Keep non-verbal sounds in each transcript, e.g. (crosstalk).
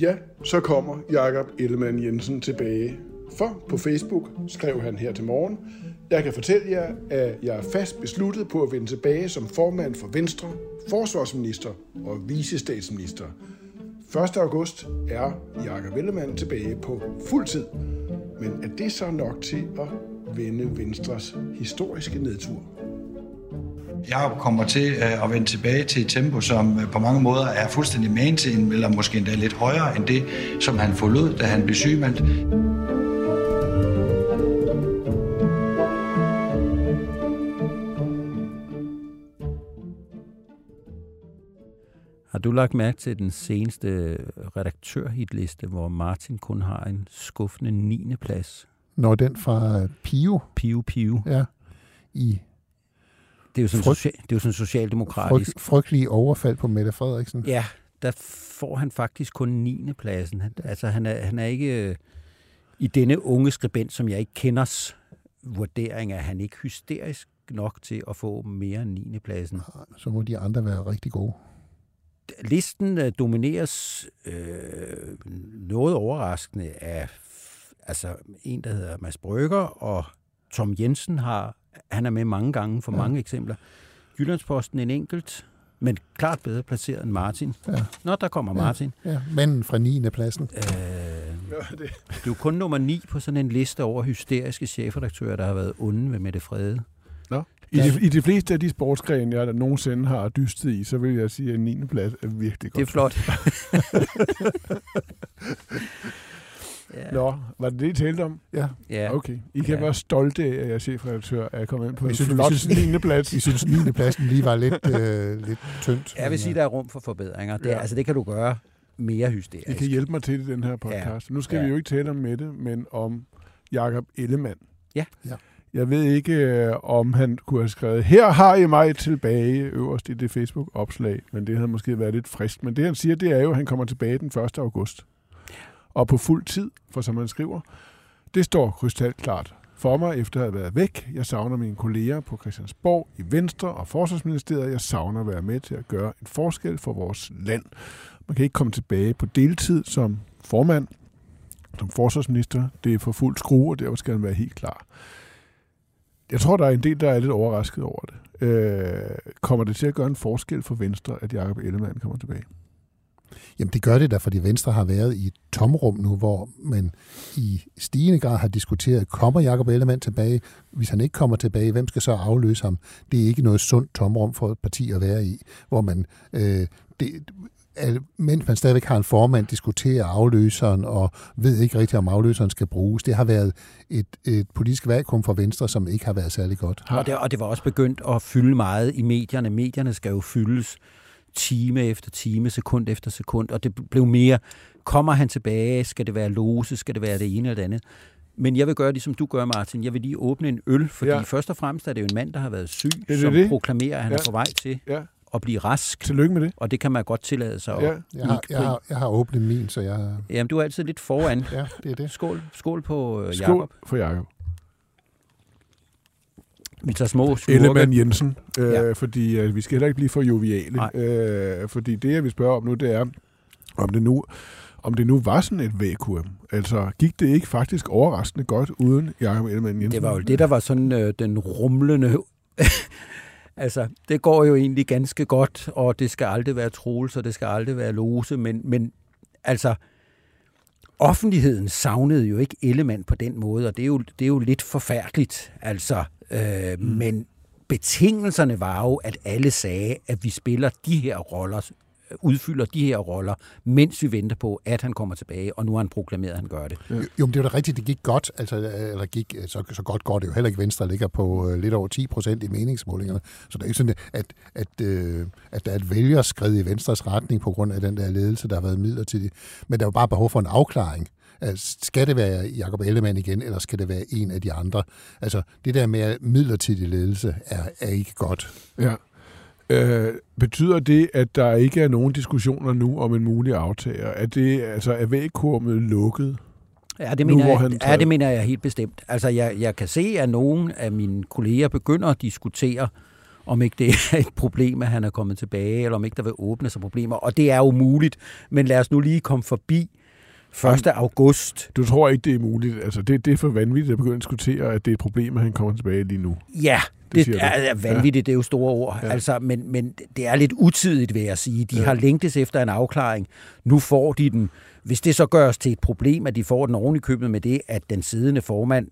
Ja, så kommer Jakob Ellemann Jensen tilbage. For på Facebook skrev han her til morgen, jeg kan fortælle jer, at jeg er fast besluttet på at vende tilbage som formand for Venstre, forsvarsminister og visestatsminister. 1. august er Jakob Ellemann tilbage på fuld tid. Men er det så nok til at vende Venstres historiske nedtur? Jeg kommer til øh, at vende tilbage til et tempo, som øh, på mange måder er fuldstændig man til, eller måske endda lidt højere end det, som han forlod, da han blev sygemeldt. Har du lagt mærke til den seneste redaktørhitliste, hvor Martin kun har en skuffende 9. plads? Når den fra Pio, Piu Piu. ja, i Det er jo sådan, Frygt- social, det er jo sådan socialdemokratisk. frygt, frygtelige overfald på Mette Frederiksen. Ja, der får han faktisk kun 9. pladsen. Han, altså, han er, han er ikke... øh, I denne unge skribent, som jeg ikke kenders vurdering, er han ikke hysterisk nok til at få mere end 9. pladsen. Så må de andre være rigtig gode. Listen øh, domineres øh, noget overraskende af altså, en, der hedder Mads Brygger, og Tom Jensen har, han er med mange gange for Ja. ja. mange eksempler. Jyllandsposten en enkelt, men klart bedre placeret end Martin. Ja. Nå, der kommer Ja. Martin. Ja, manden fra 9. pladsen. Øh, det er jo kun nummer 9 på sådan en liste over hysteriske chefredaktører, der har været onde ved Mette Frede. Nå. I, de, I de fleste af de sportsgrene, jeg der nogensinde har dystet i, så vil jeg sige, at 9. plads er virkelig godt. Det er flot. (laughs) (laughs) ja. Nå, var det det, I talte om? Ja, ja. Okay. I kan Ja. være stolte af, at jeg er chefredaktør, at jeg kommet ind på Vi en synes- flot synes- 9. plads. vi synes 9. pladsen lige var lidt, øh, lidt tyndt. Jeg vil sige, der er rum for forbedringer. Det, Ja. ja. altså, det kan du gøre mere hysterisk. I kan hjælpe mig til det i den her podcast. Nu skal Ja. vi jo ikke tale om Mette, men om Jakob Ellemann. Ja. Ja. Jeg ved ikke, øh, om han kunne have skrevet, her har I mig tilbage øverst i det Facebook-opslag, men det havde måske været lidt frist. Men det han siger, det er jo, at han kommer tilbage den 1. august. Og på fuld tid, for som han skriver, det står krystalklart for mig, efter at have været væk. Jeg savner mine kolleger på Christiansborg, i Venstre og Forsvarsministeriet. Jeg savner at være med til at gøre en forskel for vores land. Man kan ikke komme tilbage på deltid som formand, som forsvarsminister. Det er for fuld skrue, og derfor skal han være helt klar. Jeg tror, der er en del, der er lidt overrasket over det. Øh, kommer det til at gøre en forskel for Venstre, at Jacob Ellemann kommer tilbage? Jamen det gør det da, fordi Venstre har været i et tomrum nu, hvor man i stigende grad har diskuteret, kommer Jakob Ellemann tilbage? Hvis han ikke kommer tilbage, hvem skal så afløse ham? Det er ikke noget sundt tomrum for et parti at være i, hvor man, øh, det, mens man stadigvæk har en formand, diskuterer afløseren og ved ikke rigtigt, om afløseren skal bruges. Det har været et, et politisk vakuum for Venstre, som ikke har været særlig godt. Og det, og det var også begyndt at fylde meget i medierne. Medierne skal jo fyldes time efter time, sekund efter sekund, og det blev mere, kommer han tilbage, skal det være lose, skal det være det ene eller det andet. Men jeg vil gøre det, som du gør, Martin. Jeg vil lige åbne en øl, fordi Ja. først og fremmest er det jo en mand, der har været syg, det som det. proklamerer, at han Ja. er på vej til Ja, at blive rask. tillykke med det. Og det kan man godt tillade sig. Ja. at Jeg har, jeg har, jeg har åbnet min, så jeg... Jamen, du er altid lidt foran. Ja, det er det. Skål, skål på øh, Skål Jakob. for Jacob. Vi tager små Ellemann. Jensen, øh. Ja. fordi øh, vi skal heller ikke blive for joviale. Nej. Øh, fordi det, jeg vil spørge om nu, det er, om det nu, om det nu var sådan et vakuum. Altså, gik det ikke faktisk overraskende godt uden Jacob Ellemann Jensen? Det var jo det, der var sådan øh, den rumlende... (laughs) altså, det går jo egentlig ganske godt, og det skal aldrig være Troels, og det skal aldrig være Lose, men, men altså, offentligheden savnede jo ikke Ellemann på den måde, og det er jo, det er jo lidt forfærdeligt, altså, øh, mm. men betingelserne var jo, at alle sagde, at vi spiller de her roller udfylder de her roller, mens vi venter på, at han kommer tilbage, og nu har han proklameret, at han gør det. Jo, men det var da rigtigt, det gik godt, altså, eller gik, så, så godt går det jo heller ikke. Venstre ligger på uh, lidt over 10 procent i meningsmålingerne, så det er ikke sådan, at, at, uh, at der er et vælgerskred i Venstres retning på grund af den der ledelse, der har været midlertidig. Men der var bare behov for en afklaring. Altså, skal det være Jacob Ellemann igen, eller skal det være en af de andre? Altså, det der med midlertidig ledelse er, er ikke godt. Ja. Øh, betyder det, at der ikke er nogen diskussioner nu om en mulig aftager? Er, det, altså, er vægkurmet lukket? Ja, det mener, nu, jeg, han ja, det mener jeg helt bestemt. Altså, jeg, jeg kan se, at nogle af mine kolleger begynder at diskutere, om ikke det er et problem, at han er kommet tilbage, eller om ikke der vil åbne sig problemer. Og det er jo muligt, men lad os nu lige komme forbi 1. august. Du tror ikke, det er muligt? Altså, det, det er for vanvittigt at begynde at diskutere, at det er et problem, at han kommer tilbage lige nu. Ja, det, det er, vanvittigt, ja. det er jo store ord. Ja. Altså, men, men det er lidt utidigt, vil jeg sige. De ja. har længtes efter en afklaring. Nu får de den. Hvis det så gøres til et problem, at de får den oven i købet med det, at den siddende formand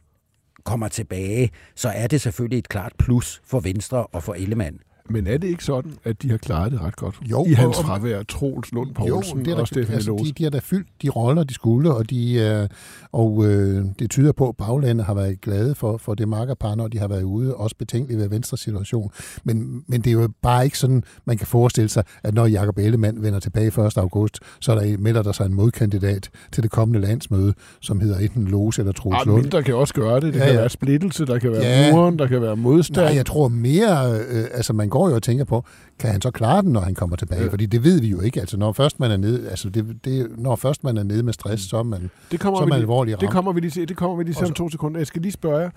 kommer tilbage, så er det selvfølgelig et klart plus for Venstre og for Ellemann. Men er det ikke sådan, at de har klaret det ret godt? Jo, I hans og, fravær, Troels Lund Poulsen jo, det er der, og Stefan altså, de, de har da fyldt de roller, de skulle, og, de, øh, og øh, det tyder på, at baglandet har været glade for, for det markerpar, når de har været ude, også betænkelige ved venstre situation. Men, men det er jo bare ikke sådan, man kan forestille sig, at når Jacob Ellemann vender tilbage 1. august, så er der, melder der sig en modkandidat til det kommende landsmøde, som hedder enten Lose eller Troels ja, Lund. der kan også gøre det. Det ja, kan ja. være splittelse, der kan være ja. muren, der kan være modstand. Nej, jeg tror mere, øh, altså man går jo og tænker på, kan han så klare den, når han kommer tilbage? Ja. Fordi det ved vi jo ikke. Altså, når først man er nede, altså det, det, når først man er nede med stress, så er man, det kommer så er man vi, alvorlig Det kommer vi lige til, det kommer vi lige til om to sekunder. Jeg skal lige spørge jer,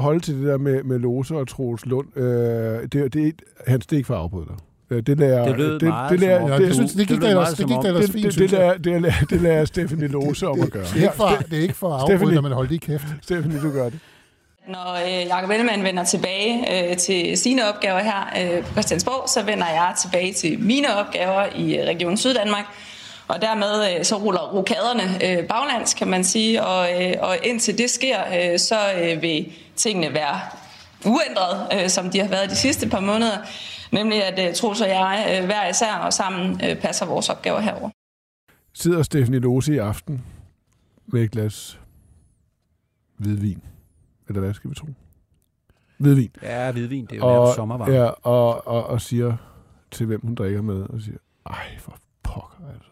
holde til det der med, med Lose og Troels Lund. Øh, det, det, er, hans det er ikke for at afbryde dig. Øh, det lader, det lød det, meget det, lader, det, det, jeg synes, det gik der ellers, det gik der ellers fint, det, det, lader, det, lader, det lader Stephanie (laughs) Lose om at gøre. Det er ikke for, det er ikke for at afbryde, når man holder lige kæft. Stephanie, du gør det. Når øh, Jacob Ellemann vender tilbage øh, til sine opgaver her øh, på Christiansborg, så vender jeg tilbage til mine opgaver i øh, Region Syddanmark. Og dermed øh, så ruller rokaderne øh, baglands, kan man sige. Og, øh, og indtil det sker, øh, så øh, vil tingene være uændret, øh, som de har været de sidste par måneder. Nemlig at øh, Troels og jeg øh, hver især og sammen øh, passer vores opgaver herover. Sidder Stephanie Lose i aften med et glas hvidvin eller hvad skal vi tro? Hvidvin. Ja, hvidvin, det er jo og, sommervarme. Ja, og, og, og siger til, hvem hun drikker med, og siger, ej, for pokker, altså.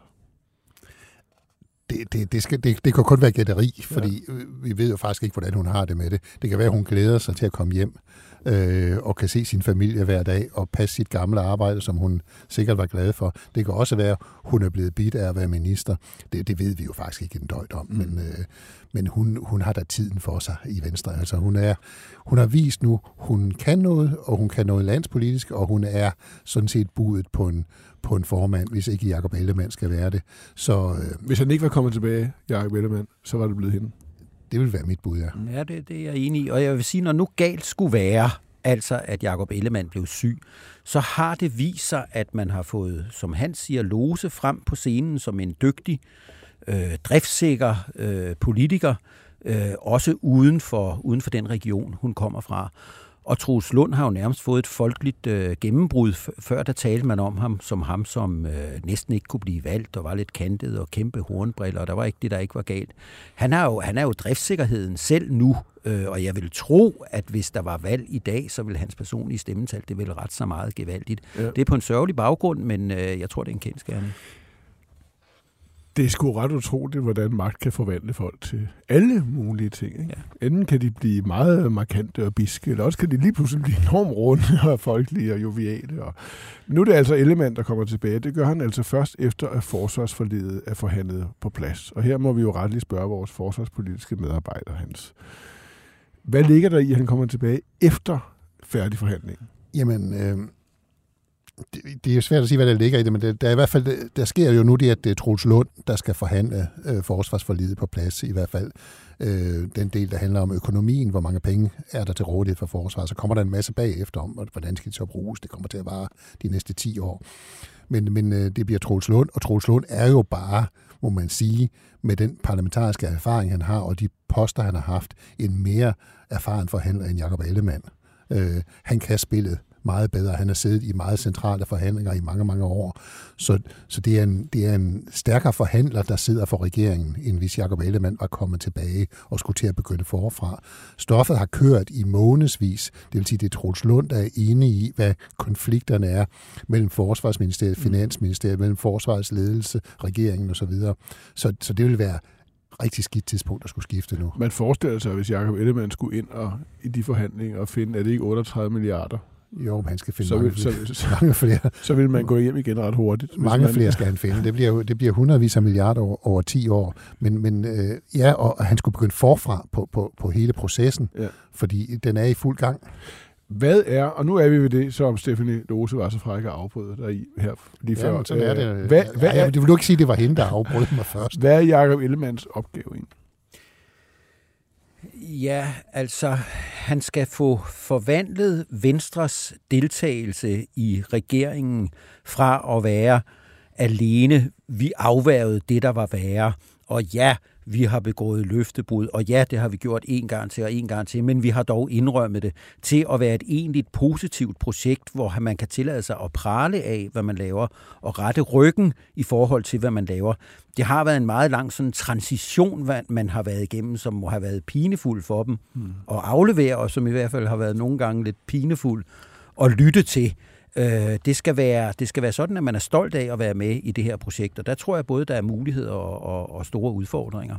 Det, det, det, skal, det, det kan kun være gætteri, fordi ja. vi ved jo faktisk ikke, hvordan hun har det med det. Det kan være, at hun glæder sig til at komme hjem øh, og kan se sin familie hver dag og passe sit gamle arbejde, som hun sikkert var glad for. Det kan også være, at hun er blevet bidt af at være minister. Det, det ved vi jo faktisk ikke en døjt om, mm. men, øh, men hun, hun har da tiden for sig i Venstre. Altså hun, er, hun har vist nu, hun kan noget, og hun kan noget landspolitisk, og hun er sådan set budet på en, på en formand, hvis ikke Jacob Ellemann skal være det. Så, øh, hvis han ikke var kommet tilbage, Jacob Ellemann, så var det blevet hende. Det vil være mit bud, ja. Ja, det, det er jeg enig i. Og jeg vil sige, når nu galt skulle være, altså at Jakob Ellemann blev syg, så har det vist sig, at man har fået, som han siger, lose frem på scenen som en dygtig, øh, driftsikker øh, politiker, øh, også uden for, uden for den region, hun kommer fra. Og Troels Lund har jo nærmest fået et folkeligt øh, gennembrud. Før der talte man om ham som ham, som øh, næsten ikke kunne blive valgt, og var lidt kantet og kæmpe hornbriller, og der var ikke det, der ikke var galt. Han, har jo, han er jo driftssikkerheden selv nu, øh, og jeg vil tro, at hvis der var valg i dag, så vil hans personlige stemmetal, det vil ret så meget gevaldigt. Ja. Det er på en sørgelig baggrund, men øh, jeg tror, det er en kendskærning det er sgu ret utroligt, hvordan magt kan forvandle folk til alle mulige ting. Ikke? Ja. Enten kan de blive meget markante og biske, eller også kan de lige pludselig blive enormt runde (laughs) og folkelige og joviale. Og nu er det altså element, der kommer tilbage. Det gør han altså først efter, at forsvarsforledet er forhandlet på plads. Og her må vi jo retligt spørge vores forsvarspolitiske medarbejdere, hans. Hvad ligger der i, at han kommer tilbage efter færdig forhandling? Jamen, øh det, det er svært at sige, hvad der ligger i det, men det, der, er i hvert fald, der sker jo nu det, at det er Troels Lund, der skal forhandle øh, forsvarsforlidet på plads, i hvert fald øh, den del, der handler om økonomien, hvor mange penge er der til rådighed for forsvaret, Så kommer der en masse bagefter om, hvordan skal det så bruges. Det kommer til at vare de næste 10 år. Men, men øh, det bliver Troels Lund, og Troels Lund er jo bare, må man sige, med den parlamentariske erfaring, han har, og de poster, han har haft, en mere erfaren forhandler end Jacob Ellemann. Øh, han kan spillet meget bedre. Han har siddet i meget centrale forhandlinger i mange, mange år. Så, så det, er en, det er en stærkere forhandler, der sidder for regeringen, end hvis Jacob Ellemann var kommet tilbage og skulle til at begynde forfra. Stoffet har kørt i månedsvis. Det vil sige, det er Troels Lund, der er inde i, hvad konflikterne er mellem Forsvarsministeriet, mm. Finansministeriet, mellem Forsvarets ledelse, regeringen osv. Så, så det vil være rigtig skidt tidspunkt at skulle skifte nu. Man forestiller sig, hvis Jacob Ellemann skulle ind og i de forhandlinger og finde, er det ikke 38 milliarder? Jo, han skal finde Så mange, så, så, (laughs) mange flere. så vil man gå hjem igen ret hurtigt. Mange man, flere skal han finde. Det bliver, det bliver hundredvis af milliarder over, over 10 år. Men, men øh, ja, og han skulle begynde forfra på, på, på hele processen, Ja. fordi den er i fuld gang. Hvad er, og nu er vi ved det, som Stephanie Lose var så fræk at afbryde dig i her lige før. men sådan er det. Øh, Hvad, hvad, ja, er, jeg vil du ikke sige, at det var hende, der afbrød mig (laughs) først? hvad er Jacob Ellemanns opgave egentlig? Ja, altså, han skal få forvandlet Venstres deltagelse i regeringen fra at være alene, vi afværgede det, der var værre, og ja, vi har begået løftebrud, og ja, det har vi gjort en gang til og en gang til, men vi har dog indrømmet det til at være et egentligt positivt projekt, hvor man kan tillade sig at prale af, hvad man laver, og rette ryggen i forhold til, hvad man laver. Det har været en meget lang sådan transition, man har været igennem, som må have været pinefuld for dem mm. at aflevere, og som i hvert fald har været nogle gange lidt pinefuld at lytte til. Øh, det, skal være, det skal være sådan, at man er stolt af at være med i det her projekt, og der tror jeg både, der er muligheder og, og, og store udfordringer.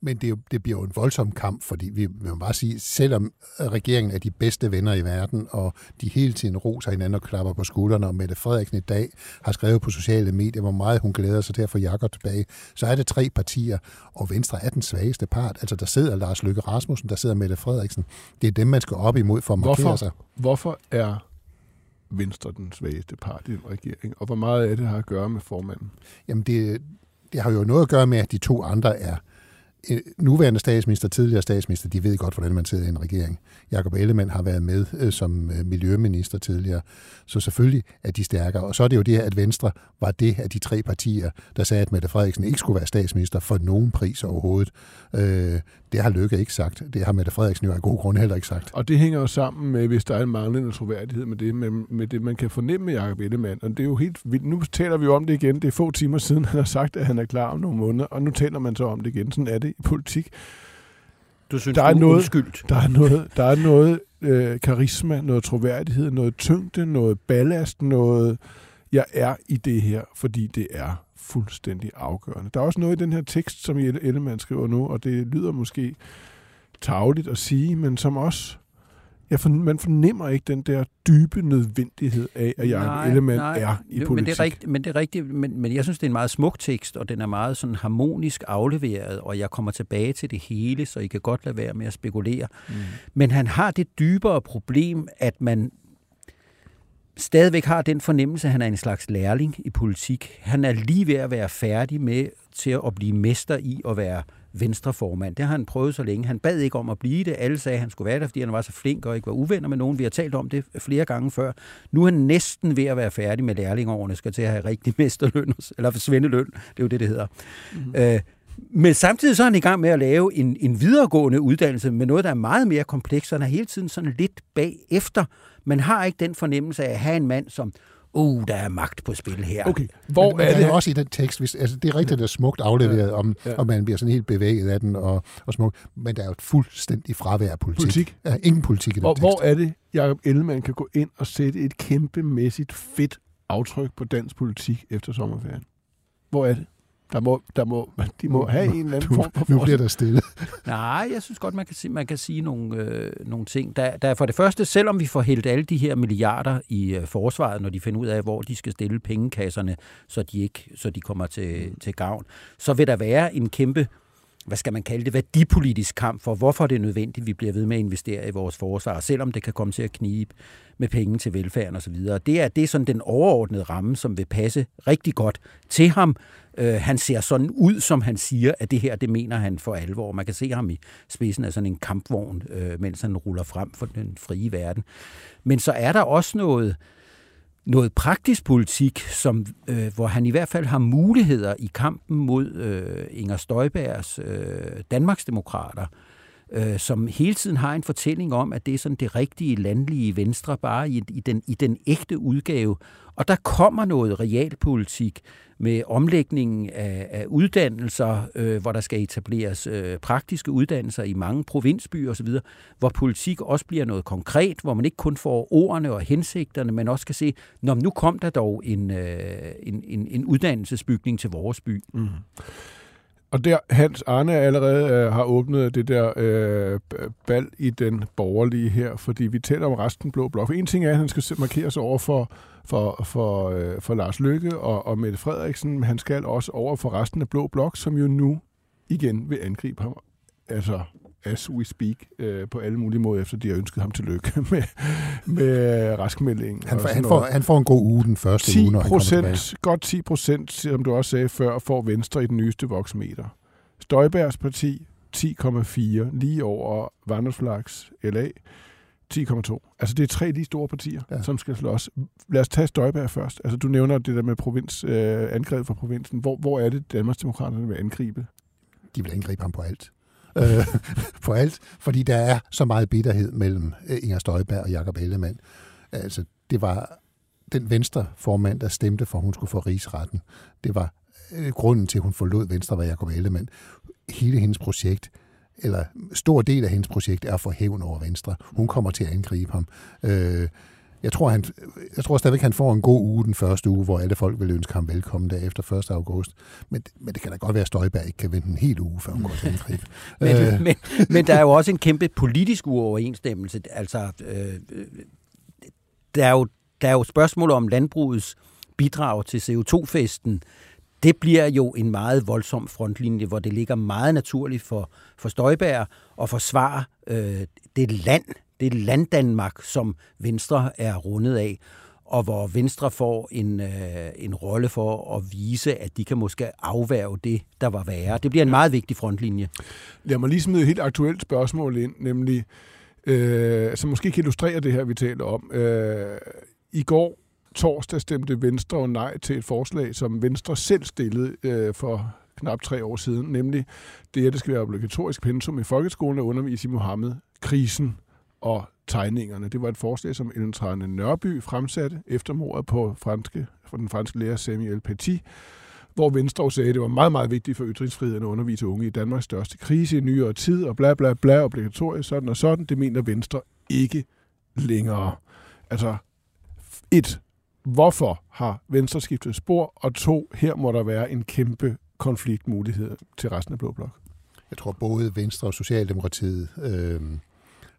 Men det, er jo- det bliver jo en voldsom kamp, fordi vi vil bare sige, selvom regeringen er de bedste venner i verden, og de hele tiden roser hinanden og klapper på skuldrene, og Mette Frederiksen i dag har skrevet på sociale medier, hvor meget hun glæder sig til at få Jakob tilbage, så er det tre partier, og Venstre er den svageste part. Altså der sidder Lars Løkke Rasmussen, der sidder Mette Frederiksen. Det er dem, man skal op imod for at markere Hvorfor, sig. hvorfor er Venstre den svageste part i den regering, og hvor meget af det har at gøre med formanden? Jamen det, det har jo noget at gøre med, at de to andre er øh, Øh, nuværende statsminister, tidligere statsminister, de ved godt, hvordan man sidder i en regering. Jakob Ellemann har været med øh, som øh, miljøminister tidligere, så selvfølgelig er de stærkere. Og så er det jo det, at Venstre var det af de tre partier, der sagde, at Mette Frederiksen ikke skulle være statsminister for nogen pris overhovedet. Øh, det har Løkke ikke sagt. Det har Mette Frederiksen jo af god grund heller ikke sagt. Og det hænger jo sammen med, hvis der er en manglende troværdighed med det, med, med det man kan fornemme med Jacob Ellemann. Og det er jo helt vildt. Nu taler vi jo om det igen. Det er få timer siden, han har sagt, at han er klar om nogle måneder, og nu taler man så om det igen. Sådan er det i politik. Du synes, Der er du noget- undskyldt. Der er noget, der er noget øh, karisma, noget troværdighed, noget tyngde, noget ballast, noget... Jeg er i det her, fordi det er fuldstændig afgørende. Der er også noget i den her tekst, som Ellemann skriver nu, og det lyder måske tageligt at sige, men som også... Jeg for, man fornemmer ikke den der dybe nødvendighed af, at Jacob Ellemann er i politik. Men det er rigtigt, men, det er rigtigt men, men jeg synes, det er en meget smuk tekst, og den er meget sådan harmonisk afleveret, og jeg kommer tilbage til det hele, så I kan godt lade være med at spekulere. Mm. Men han har det dybere problem, at man stadigvæk har den fornemmelse, at han er en slags lærling i politik. Han er lige ved at være færdig med til at blive mester i at være venstreformand. Det har han prøvet så længe. Han bad ikke om at blive det. Alle sagde, at han skulle være det, fordi han var så flink og ikke var uvenner med nogen. Vi har talt om det flere gange før. Nu er han næsten ved at være færdig med lærlingeårene, skal til at have rigtig mesterløn, eller svendeløn. Det er jo det, det hedder. Mm-hmm. Øh, men samtidig så er han i gang med at lave en, en videregående uddannelse med noget, der er meget mere komplekst, så han er hele tiden sådan lidt bagefter. Man har ikke den fornemmelse af at have en mand, som, uh, der er magt på spil her. Okay, hvor men, men er der det? er også i den tekst, hvis, altså det er rigtigt, det er smukt afleveret, om, Ja. og man bliver sådan helt bevæget af den, og, og smuk, men der er jo et fuldstændig fravær af politik. Politik. Ja, ingen politik i den Hvor, tekst. hvor er det, Jacob Ellemann kan gå ind og sætte et kæmpemæssigt fedt aftryk på dansk politik efter sommerferien? Hvor er det? Der må, der må, de må have en eller anden nu, form for nu bliver der stille. (laughs) Nej, jeg synes godt, man kan sige, man kan sige nogle, øh, nogle ting. Der, der er for det første, selvom vi får hældt alle de her milliarder i øh, forsvaret, når de finder ud af, hvor de skal stille pengekasserne, så de ikke så de kommer til, til gavn, så vil der være en kæmpe hvad skal man kalde det, værdipolitisk kamp for, hvorfor det er nødvendigt, at vi bliver ved med at investere i vores forsvar, selvom det kan komme til at knibe med penge til velfærden osv. Det er, det er sådan den overordnede ramme, som vil passe rigtig godt til ham. Øh, han ser sådan ud, som han siger, at det her, det mener han for alvor. Man kan se ham i spidsen af sådan en kampvogn, øh, mens han ruller frem for den frie verden. Men så er der også noget, noget praktisk politik, som, øh, hvor han i hvert fald har muligheder i kampen mod øh, Inger Støjbergs øh, Danmarksdemokrater, øh, Øh, som hele tiden har en fortælling om, at det er sådan det rigtige landlige venstre, bare i, i, den, i den ægte udgave. Og der kommer noget realpolitik med omlægningen af, af uddannelser, øh, hvor der skal etableres øh, praktiske uddannelser i mange provinsbyer osv., hvor politik også bliver noget konkret, hvor man ikke kun får ordene og hensigterne, men også kan se, når nu kom der dog en, øh, en, en, en uddannelsesbygning til vores by. Mm. Og der, Hans Arne allerede øh, har åbnet det der øh, bal i den borgerlige her, fordi vi taler om resten blå blok. En ting er, at han skal markere sig over for, for, for, øh, for Lars Løkke og, og Mette Frederiksen, men han skal også over for resten af blå blok, som jo nu igen vil angribe ham. Altså, as we speak, øh, på alle mulige måder, efter de har ønsket ham til lykke (laughs) med, med raskmeldingen. Han, får, han, får, han får en god uge den første 10 uge, når han procent, Godt 10 procent, som du også sagde før, får Venstre i den nyeste voksmeter. Støjbergs parti 10,4, lige over Vandersflags LA 10,2. Altså det er tre lige store partier, ja. som skal slås. Lad os tage Støjberg først. Altså du nævner det der med provins, øh, angreb fra provinsen. Hvor, hvor er det, Danmarksdemokraterne vil angribe? De vil angribe ham på alt øh, (laughs) på alt, fordi der er så meget bitterhed mellem øh, Inger Støjberg og Jakob Ellemann. Altså, det var den venstre formand, der stemte for, at hun skulle få rigsretten. Det var øh, grunden til, at hun forlod Venstre, var Jakob Ellemann. Hele hendes projekt, eller stor del af hendes projekt, er at få hævn over Venstre. Hun kommer til at angribe ham. Øh, jeg tror, han, jeg tror stadigvæk, han får en god uge den første uge, hvor alle folk vil ønske ham velkommen der efter 1. august. Men, men det kan da godt være, at Støjberg ikke kan vente en hel uge, før hun går til angreb. (laughs) men, øh. men, men der er jo også en kæmpe politisk uoverensstemmelse. Altså, øh, der, er jo, der er jo spørgsmål om landbrugets bidrag til CO2-festen. Det bliver jo en meget voldsom frontlinje, hvor det ligger meget naturligt for, for Støjberg at forsvare øh, det land, det land Danmark, som Venstre er rundet af, og hvor Venstre får en, øh, en rolle for at vise, at de kan måske afværge det, der var værre. Det bliver en meget vigtig frontlinje. Lad mig lige smide et helt aktuelt spørgsmål ind, nemlig, øh, som måske kan illustrere det her, vi taler om. Øh, I går torsdag stemte Venstre og nej til et forslag, som Venstre selv stillede øh, for knap tre år siden, nemlig det, at det skal være obligatorisk pensum i folkeskolen at undervise i Mohammed-krisen og tegningerne. Det var et forslag, som Ellen Trane Nørby fremsatte efter mordet på franske, for den franske lærer Samuel Petit, hvor Venstre sagde, at det var meget, meget vigtigt for ytringsfriheden at undervise unge i Danmarks største krise i nyere tid, og bla bla bla, obligatorisk, sådan og sådan. Det mener Venstre ikke længere. Altså, et, hvorfor har Venstre skiftet spor? Og to, her må der være en kæmpe konfliktmulighed til resten af Blå Blok. Jeg tror både Venstre og Socialdemokratiet øh,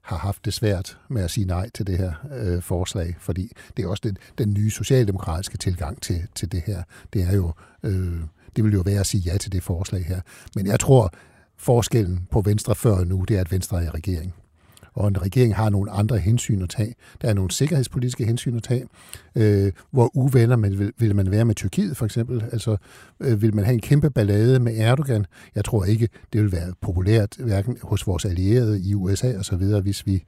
har haft det svært med at sige nej til det her øh, forslag, fordi det er også den, den nye socialdemokratiske tilgang til, til det her. Det er jo, øh, det vil jo være at sige ja til det forslag her. Men jeg tror, forskellen på Venstre før og nu, det er, at Venstre er i regering og en regering har nogle andre hensyn at tage. Der er nogle sikkerhedspolitiske hensyn at tage. Øh, hvor uvenner man, vil, vil man være med Tyrkiet for eksempel? Altså, øh, vil man have en kæmpe ballade med Erdogan? Jeg tror ikke, det vil være populært hverken hos vores allierede i USA og så videre, hvis vi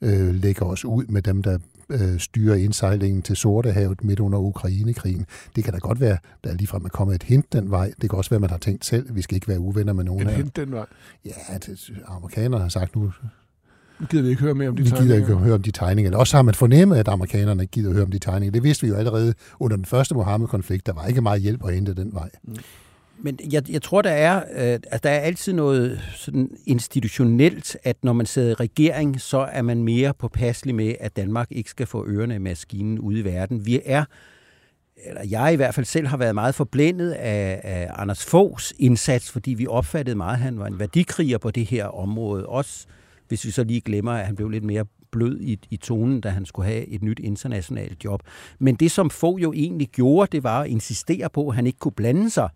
øh, lægger os ud med dem, der øh, styrer indsejlingen til Sortehavet midt under Ukrainekrigen. Det kan da godt være, der er ligefrem er kommet et hint den vej. Det kan også være, man har tænkt selv, vi skal ikke være uvenner med nogen et hint den vej? Ja, det, amerikanerne har sagt nu gider vi ikke høre mere om de vi tegninger. gider ikke høre om de tegninger. Også har man fornemmet, at amerikanerne ikke gider høre om de tegninger. Det vidste vi jo allerede under den første Mohammed-konflikt. Der var ikke meget hjælp at hente den vej. Mm. Men jeg, jeg tror, der er, øh, at der er altid noget sådan institutionelt, at når man sidder i regering, så er man mere påpasselig med, at Danmark ikke skal få ørerne af maskinen ude i verden. Vi er eller jeg i hvert fald selv har været meget forblændet af, af Anders Foghs indsats, fordi vi opfattede meget, at han var en værdikriger på det her område. Også hvis vi så lige glemmer, at han blev lidt mere blød i, i tonen, da han skulle have et nyt internationalt job. Men det, som Fogh jo egentlig gjorde, det var at insistere på, at han ikke kunne blande sig.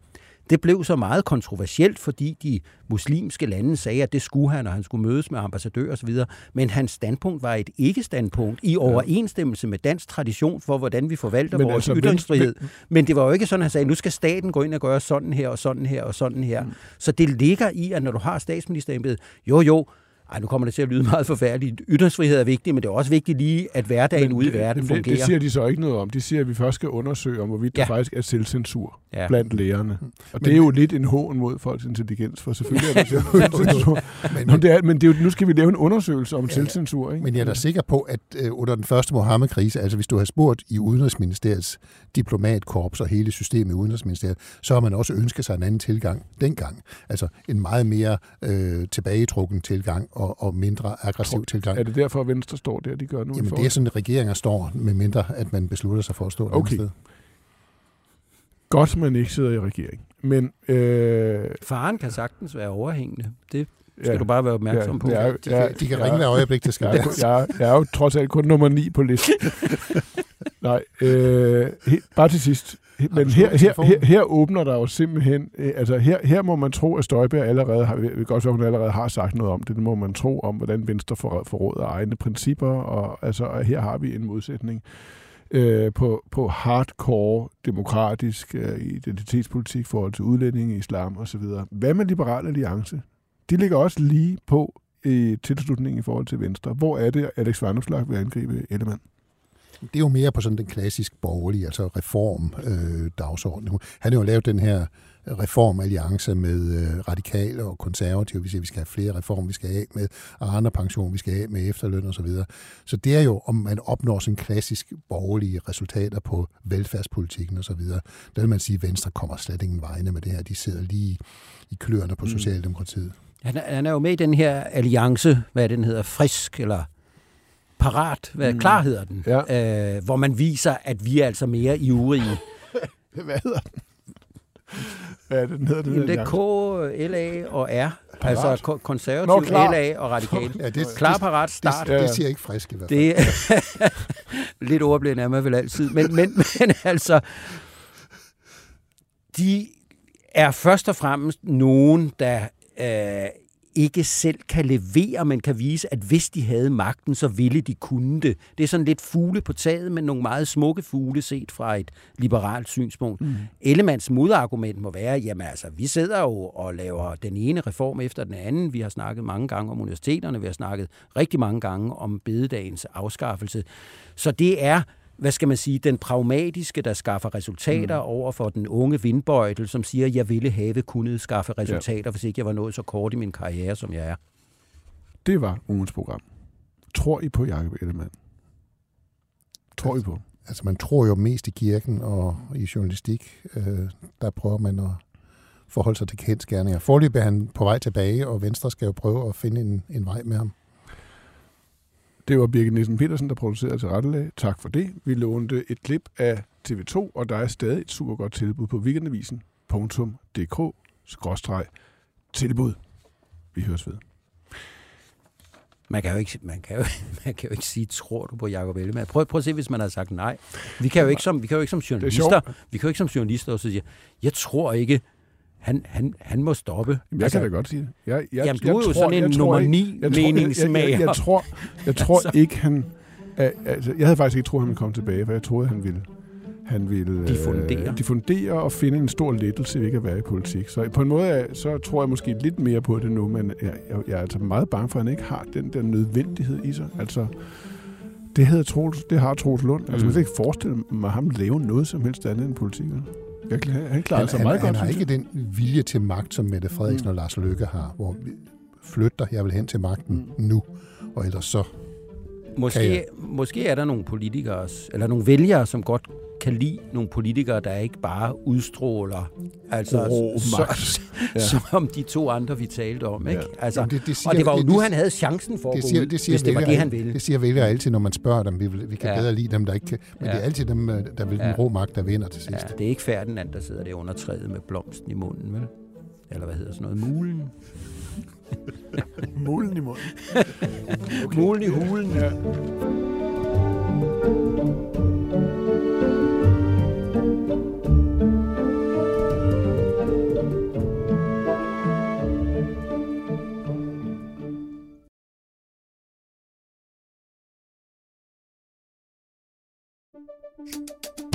Det blev så meget kontroversielt, fordi de muslimske lande sagde, at det skulle han, og han skulle mødes med ambassadører osv. Men hans standpunkt var et ikke-standpunkt i overensstemmelse med dansk tradition for, hvordan vi forvalter men vores altså, ytringsfrihed. Men, men det var jo ikke sådan, at han sagde, nu skal staten gå ind og gøre sådan her og sådan her og sådan her. Mm. Så det ligger i, at når du har statsministerembedet, jo jo, ej, nu kommer det til at lyde meget forfærdeligt. Ytringsfrihed er vigtig, men det er også vigtigt lige, at hverdagen ude i verden det, fungerer. Det siger de så ikke noget om. De siger, at vi først skal undersøge, om hvorvidt ja. der faktisk er selvcensur ja. Blandt lærerne. Og det er jo lidt en hån mod folks intelligens, for selvfølgelig er der (laughs) selvcensur. Men, Nå, det er, men det er jo, nu skal vi lave en undersøgelse om ja, selvcensur. Ikke? Men jeg er da sikker på, at øh, under den første Mohammed-krise, altså hvis du har spurgt i Udenrigsministeriets diplomatkorps og hele systemet i Udenrigsministeriet, så har man også ønsket sig en anden tilgang dengang. Altså en meget mere øh, tilbagetrukken tilgang og, og mindre aggressiv tilgang. Er det derfor, at Venstre står der, de gør nu? i Jamen det er sådan, at regeringer står, med mindre at man beslutter sig for at stå et Okay. andet sted. Godt, man ikke sidder i regering. Men øh, Faren kan sagtens være overhængende. Det skal ja, du bare være opmærksom ja, på. det er, De kan, kan ringe hver øjeblik, det skal Jeg er, jeg, jeg er jo trods alt kun nummer 9 på listen. (laughs) Nej, øh, he, bare til sidst. Men her, her, her, her åbner der jo simpelthen... Øh, altså her, her må man tro, at Støjberg allerede har, vi godt hun allerede har sagt noget om det. Det må man tro om, hvordan Venstre får, forråder egne principper. Og altså, og her har vi en modsætning øh, på, på hardcore demokratisk øh, identitetspolitik forhold til udlændinge, islam osv. Hvad med Liberal Alliance? De ligger også lige på i tilslutning i forhold til Venstre. Hvor er det, Alex Vanopslagh vil angribe Ellemann? Det er jo mere på sådan den klassisk borgerlige, altså reform-dagsorden. Øh. Han har jo lavet den her reformalliance med øh, radikale og konservative. Vi siger, at vi skal have flere reformer, vi skal have af med andre pension, vi skal have af med efterløn osv. Så, videre. så det er jo, om man opnår sådan klassisk borgerlige resultater på velfærdspolitikken osv. Der vil man sige, at Venstre kommer slet ingen vegne med det her. De sidder lige i kløerne på Socialdemokratiet. Han, er- han er jo med i den her alliance, hvad den hedder, frisk eller parat, hvad mm. klar hedder den, Ja. øh, hvor man viser, at vi er altså mere ivrige. (laughs) Hvad hedder den? Hvad er det, den hedder? Den Jamen, det er K, LA og R, altså ko- konservativ, Nå, klar. LA og radikal. Ja, det, Klar, parat, start. Det, det siger ikke frisk i hvert fald. Det (laughs) lidt ordblind er man vel altid. Men, men, (laughs) men altså, de er først og fremmest nogen, der øh, ikke selv kan levere, men kan vise, at hvis de havde magten, så ville de kunne det. Det er sådan lidt fugle på taget, men nogle meget smukke fugle set fra et liberalt synspunkt. Mm. Ellemands modargument må være, jamen altså, vi sidder jo og laver den ene reform efter den anden. Vi har snakket mange gange om universiteterne, vi har snakket rigtig mange gange om bededagens afskaffelse. Så det er hvad skal man sige, den pragmatiske, der skaffer resultater mm. over for den unge vindbøjtel, som siger, jeg ville have kunnet skaffe resultater, ja. hvis ikke jeg var nået så kort i min karriere, som jeg er. Det var ugens program. Tror I på Jacob Ellemann? Tror I på? Altså man tror jo mest i kirken og i journalistik, øh, der prøver man at forholde sig til kendskærninger. Forløbig er han på vej tilbage, og Venstre skal jo prøve at finde en, en vej med ham. Det var Birgit Nielsen Petersen, der producerede til Rettelag. Tak for det. Vi lånte et klip af TV2, og der er stadig et super godt tilbud på weekendavisen.dk-tilbud. Vi høres ved. Man kan jo ikke, man kan jo, (laughs) man kan jo ikke sige, tror du på Jacob Ellemann? Prøv, prøv at se, hvis man har sagt nej. Vi kan jo ikke som, vi kan jo ikke som journalister, vi kan jo ikke som journalister også sige, jeg tror ikke, han, han, han må stoppe. Jeg altså, kan da godt sige det. Jeg, jeg, Jamen, du er jo sådan en jeg tror nummer ikke- ni jeg tror- jeg- meningsmager. Jeg, jeg, jeg, tror, jeg tror Altså. ikke, han... al- Altså, jeg havde faktisk ikke troet, han ville komme tilbage, for jeg troede, han ville han ville Diffundere. Øh, diffundere og finde en stor lettelse ved ikke at være i politik. Så på en måde, så tror jeg måske lidt mere på det nu, men jeg, jeg, jeg er altså meget bange for, at han ikke har den der nødvendighed i sig. Altså, det, havde Troels, det har Troels Lund. Altså, Mm. man kan ikke forestille mig ham lave noget som helst andet end politik. altså. Jeg, kan- han klarer Han, sig han, meget han godt. har synes ikke den vilje til magt, som Mette Frederiksen mm. og Lars Løkke har, hvor vi flytter, jeg vil hen til magten mm. nu, og ellers så. Måske, jeg- måske er der nogle politikere, eller nogle vælgere, som godt kan lide nogle politikere, der ikke bare udstråler, altså Rå så, magt. Ja. som om de to andre, vi talte om. Ikke? Ja. Altså, Jamen, det- det siger- og det var jo det- nu, det- han havde chancen for at Det gå siger, ud, det siger hvis det var det, han ville. Det siger vælgere altid, når man spørger dem. Vi, vil, vi kan Ja. bedre lide dem, der ikke kan. Men Ja. det er altid dem, øh, der vil Ja. den rå magt, der vinder til sidst. Ja, det er ikke Ferdinand, der sidder der under træet med blomsten i munden, vel? Eller hvad hedder sådan noget? Mulen? (laughs) Mulen i munden. Okay. (laughs) Mulen i hulen. Ja.